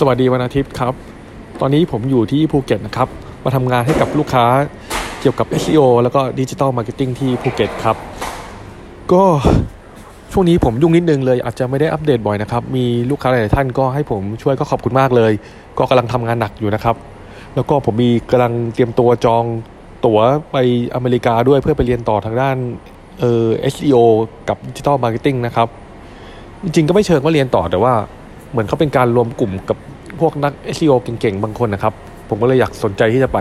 สวัสดีวันอาทิตย์ครับ ตอนนี้ผมอยู่ที่ภูเก็ตนะครับ มาทำงานให้กับลูกค้าเกี่ยวกับ SEO แล้วก็ digital marketing ที่ภูเก็ตครับ ก็ช่วงนี้ผมยุ่งนิดนึงเลย อาจจะไม่ได้อัปเดตบ่อยนะครับ มีลูกค้าหลายท่านก็ให้ผมช่วยก็ขอบคุณมากเลย ก็กำลังทำงานหนักอยู่นะครับ แล้วก็ผมมีกำลังเตรียมตัวจองตั๋วไปอเมริกาด้วยเพื่อไปเรียนต่อทางด้านเอ่อ SEO กับ digital marketing นะครับ จริงๆก็ไม่เชิงว่าเรียนต่อแต่ว่า เหมือนเขาเป็นการรวมกลุ่มกับพวกนัก SEO เก่งๆ บางคนนะครับ ผมก็เลยอยากสนใจที่จะไป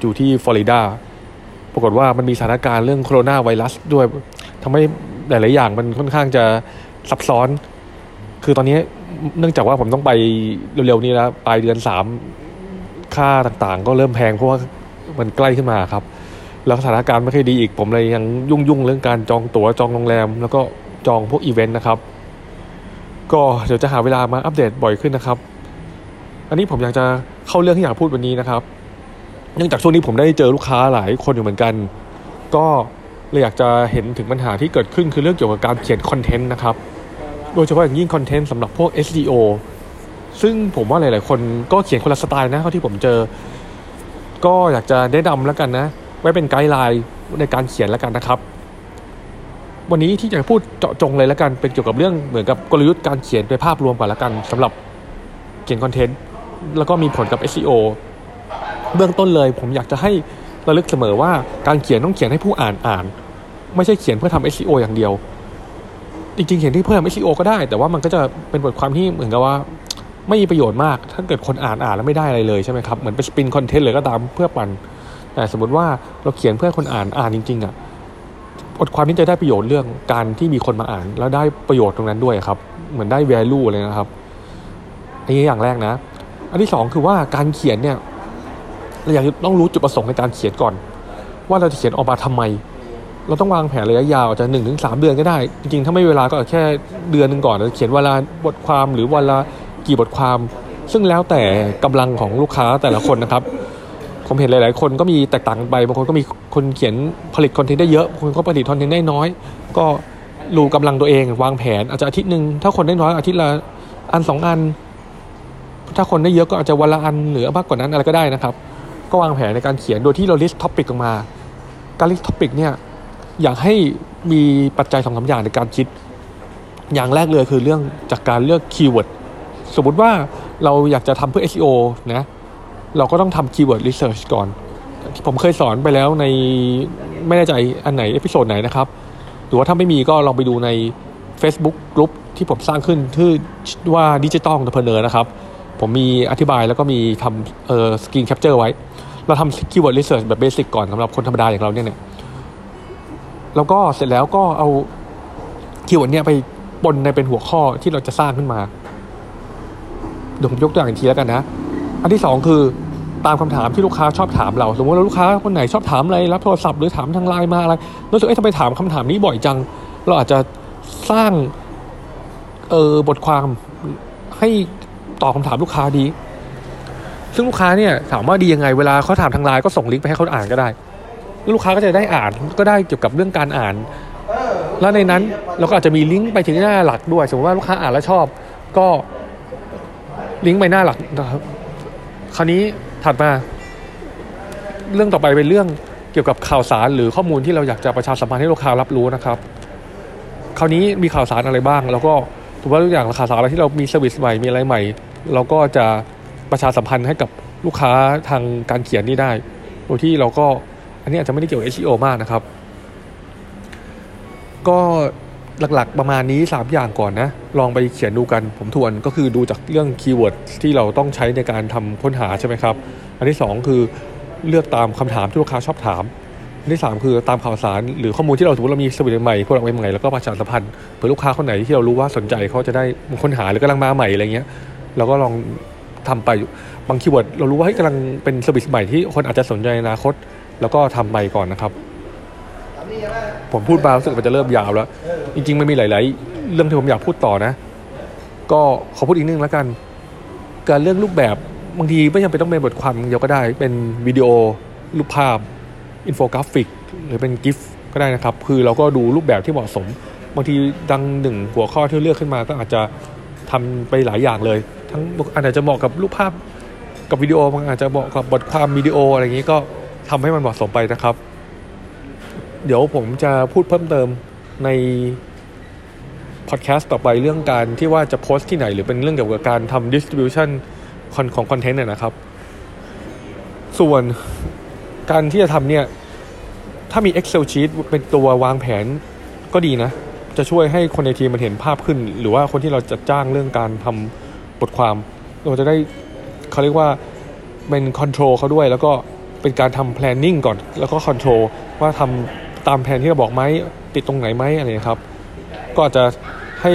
อยู่ที่ฟลอริดาปรากฏว่ามันมีสถานการณ์เรื่องโคโรนาไวรัสด้วยทำให้หลาย ๆ อย่างมันค่อนข้างจะซับซ้อน คือตอนนี้เนื่องจากว่าผมต้องไปเร็ว ๆ นี้แล้วปลายเดือนสามค่าต่างๆ ก็เริ่มแพงเพราะว่ามันใกล้ขึ้นมาครับ แล้วสถานการณ์ไม่ค่อยดีอีก ผมเลยยังยุ่ง ๆ เรื่องการจองตั๋วจองโรงแรม แล้วก็จองพวกอีเวนต์นะครับ ก็เดี๋ยวจะหาเวลามาอัปเดตบ่อยขึ้นนะครับ อันนี้ผมอยากจะเข้าเรื่องที่อยากพูดวันนี้นะครับ เนื่องจากช่วงนี้ผมได้เจอลูกค้าหลายคนอยู่เหมือนกัน ก็เลยอยากจะเห็นถึงปัญหาที่เกิดขึ้นคือเรื่องเกี่ยวกับการเขียนคอนเทนต์นะครับ โดยเฉพาะอย่างยิ่งคอนเทนต์สำหรับพวก SEO ซึ่งผมว่าหลาย ๆ คนก็เขียนคนละสไตล์นะเท่าที่ผมเจอ ก็อยากจะแนะนำแล้วกันนะ ไว้เป็นไกด์ไลน์ในการเขียนแล้วกันนะครับ วันนี้ที่จะพูดเจาะจงเลยล้วกันเป็นเกี่ยวกับเรื่องเหมือนกับกลยุทธ์การเขียนโดยภาพรวมก่อนล้วกันสำหรับเขียนคอนเทนต์แล้วก็มีผลกับ SEO เบื้องต้นเลย ผมอยากจะให้ระลึกเสมอว่าการเขียนต้องเขียนให้ผู้อ่านอ่าน ไม่ใช่เขียนเพื่อทำ SEO อย่างเดียว จริงๆ เขียนที่เพื่อทำ SEO ก็ได้ แต่ว่ามันก็จะเป็นบทความที่เหมือนกับว่าไม่มีประโยชน์มาก ถ้าเกิดคนอ่านอ่านแล้วไม่ได้อะไรเลยใช่ไหมครับ เหมือนเป็นสปินคอนเทนต์เลยก็ตามเพื่อปั่น แต่สมมติว่าเราเขียนเพื่อคนอ่านอ่านจริงๆอะ บทความนี้จะได้ประโยชน์เรื่องการที่มีคนมาอ่าน แล้วได้ประโยชน์ตรงนั้นด้วยครับ เหมือนได้ value เลยนะครับอันนี้อย่างแรกนะ อันที่สองคือว่าการเขียนเนี่ยเราอยากต้องรู้จุดประสงค์ในการเขียนก่อน ว่าเราจะเขียนออกมาทำไม เราต้องวางแผนระยะยาวอาจะหนึ่งถึงสามเดือนก็ได้ จริงๆ ถ้าไม่เวลาก็แค่เดือนหนึ่งก่อนเราเขียนเวละบทความหรือวันละกี่บทความ ซึ่งแล้วแต่กำลังของลูกค้าแต่ละคนนะครับ ผมเห็นหลาย ๆ คนก็มีแตกต่างกันไปบางคนก็มีคนเขียนผลิตคอนเทนต์ได้เยอะบางคนก็ผลิตคอนเทนต์ได้น้อย ก็รู้กำลังตัวเองวางแผน อาจจะอาทิตย์หนึ่งถ้าคนได้น้อยอาทิตย์ละอันสองอัน ถ้าคนได้เยอะก็อาจจะวันละอันหรือมากกว่านั้นอะไรก็ได้นะครับ ก็วางแผนในการเขียนโดยที่เรา list topic ออกมา การ list topic เนี่ยอยากให้มีปัจจัยสองสามอย่างในการคิด อย่างแรกเลยคือเรื่องจากการเลือก keyword สมมุติว่าเราอยากจะทำเพื่อ SEO นะ เราก็ต้องทำ keyword research ก่อน ที่ผมเคยสอนไปแล้วในไม่แน่ใจอันไหน episode ไหนนะครับ หรือว่าถ้าไม่มีก็ลองไปดูใน Facebook กลุ่มที่ผมสร้างขึ้นชื่อว่าดิจิตอลเ p อร์เนอร์นะครับ ผมมีอธิบายแล้วก็มีทำเอ่อ screen capture ไว้ เราทำ keyword research แบบ basic ก่อนสำหรับคนธรรมดาอย่างเราเนี่ยแล้วก็เสร็จแล้วก็เอา keyword เนี่ยไปปนในเป็นหัวข้อที่เราจะสร้างขึ้นมาเดี๋ยวผมยกตัวอย่างอีกทีแล้วกันนะ อันที่สองคือตามคำถามที่ลูกค้าชอบถามเรา สมมติว่าลูกค้าคนไหนชอบถามอะไรรับโทรศัพท์หรือถามทางไลน์มาอะไรรู้สึกเอ๊ะทำไมถามคำถามนี้บ่อยจัง เราอาจจะสร้างเออบทความให้ตอบคำถามลูกค้าดี ซึ่งลูกค้าเนี่ยถามว่าดียังไงเวลาเขาถามทางไลน์ก็ส่งลิงก์ไปให้เขาอ่านก็ได้แล้วลูกค้าก็จะได้อ่านก็ได้เกี่ยวกับเรื่องการอ่าน แล้วในนั้นเราก็อาจจะมีลิงก์ไปถึงหน้าหลักด้วย สมมติว่าลูกค้าอ่านแล้วชอบ ก็ลิงก์ไปหน้าหลักนะ คราวนี้ถัดมา เรื่องต่อไปเป็นเรื่องเกี่ยวกับข่าวสารหรือข้อมูลที่เราอยากจะประชาสัมพันธ์ให้ลูกค้ารับรู้นะครับ คราวนี้มีข่าวสารอะไรบ้าง แล้วก็ถือว่าทุกอย่างข่าวสารอะไรที่เรามี service ใหม่มีอะไรใหม่ เราก็จะประชาสัมพันธ์ให้กับลูกค้าทางการเขียนนี่ได้โดยที่เราก็อันนี้อาจจะไม่ได้เกี่ยวกับ SEO มากนะครับ ก็ หลักๆ ประมาณนี้ 3 อย่างก่อนนะ ลองไปเขียนดูกันผมทวนก็คือดูจากเรื่อง keyword ที่เราต้องใช้ในการทำค้นหาใช่ไหมครับ อันที่ 2 คือเลือกตามคำถามที่ลูกค้าชอบถาม อันที่ 3 คือตามข่าวสารหรือข้อมูลที่เราสมมติเรามีสวิตใหม่พวกเราใหม่ๆแล้วก็ประชาสัมพันธ์เผื่อลูกค้าคนไหนที่เรารู้ว่าสนใจเขาจะได้ค้นหาหรือกำลังมาใหม่อะไรเงี้ยเราก็ลองทำไปบางคีย์เวิร์ดเรารู้ว่าให้ยกำลังเป็นสวิตใหม่ที่คนอาจจะสนใจในอนาคต แล้วก็ทำไปก่อนนะครับ ผมพูดมารู้สึกมันจะเริ่มยาวแล้ว จริง ๆ มันมีหลาย ๆ เรื่องที่ผมอยากพูดต่อนะ ก็ขอพูดอีกนิดนึงแล้วกัน การเลือกรูปแบบบางทีไม่จำเป็นต้องเป็นบทความเดียวก็ได้ เป็นวิดีโอรูปภาพอินโฟกราฟิก หรือเป็น GIF ก็ได้นะครับ คือเราก็ดูรูปแบบที่เหมาะสม บางทีดังหนึ่งหัวข้อที่เลือกขึ้นมาก็อาจจะทำไปหลายอย่างเลย ทั้งอาจจะเหมาะกับรูปภาพกับวิดีโอบางอาจจะเหมาะกับบทความวิดีโออะไรอย่างนี้ก็ทำให้มันเหมาะสมไปนะครับ เดี๋ยวผมจะพูดเพิ่มเติมในพอดแคสต์ต่อไปเรื่องการที่ว่าจะโพสต์ที่ไหนหรือเป็นเรื่องเกี่ยวกับการทำ distribution ของคอนเทนต์เนี่ยนะครับ ส่วนการที่จะทำเนี่ย ถ้ามี Excel sheet เป็นตัววางแผนก็ดีนะ จะช่วยให้คนในทีมมันเห็นภาพขึ้น หรือว่าคนที่เราจะจ้างเรื่องการทำบทความ เราจะได้เขาเรียกว่าเป็นคอนโทรลเขาด้วย แล้วก็เป็นการทำ planning ก่อน แล้วก็คอนโทรลว่าทำ ตามแผนที่เราบอกไหมติดตรงไหนไหมอะไรครับ ก็จะให้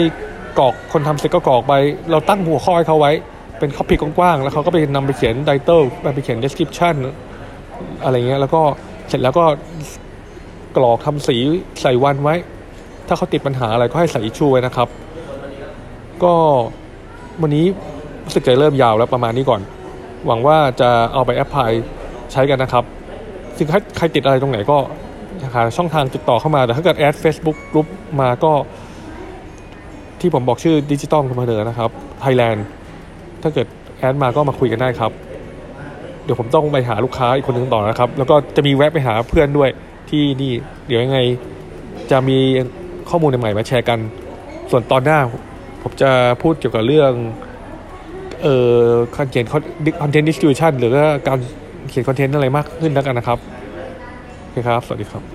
กรอกคนทำเสร็จก็กรอกไป เราตั้งหัวข้อให้เขาไว้เป็นค o ปิกกว้างๆ แล้วเขาก็ไปนำไปเขียนไ t เติลไปเขียน description อะไรเงี้ยแล้วก็เสร็จแล้วก็กรอกทำสีใส่วันไว้ ถ้าเขาติดปัญหาอะไรก็ให้ใส่อิชชูไว้นะครับ ก็วันนี้รู้สึกจะเริ่มยาวแล้วประมาณนี้ก่อน หวังว่าจะเอาไปแอปพลายใช้กันนะครับซึ่งใครติดอะไรตรงไหนก็ หาช่องทางติดต่อเข้ามาแต่ถ้าเกิดแอด Facebook กลุ่มมาก็ ที่ผมบอกชื่อ Digital Marketer นะครับไทยแลนด์ถ้าเกิดแอดมาก็มาคุยกันได้ครับ เดี๋ยวผมต้องไปหาลูกค้าอีกคนนึงต่อนะครับ แล้วก็จะมีแวะไปหาเพื่อนด้วยที่นี่ เดี๋ยวยังไงจะมีข้อมูลใหม่มาแชร์กัน ส่วนตอนหน้า ผมจะพูดเกี่ยวกับเรื่องเอ่อ content content distribution หรือว่าการเขียนคอนเทนต์อะไรมากขึ้นแล้วกันนะครับ ครับ สวัสดีครับ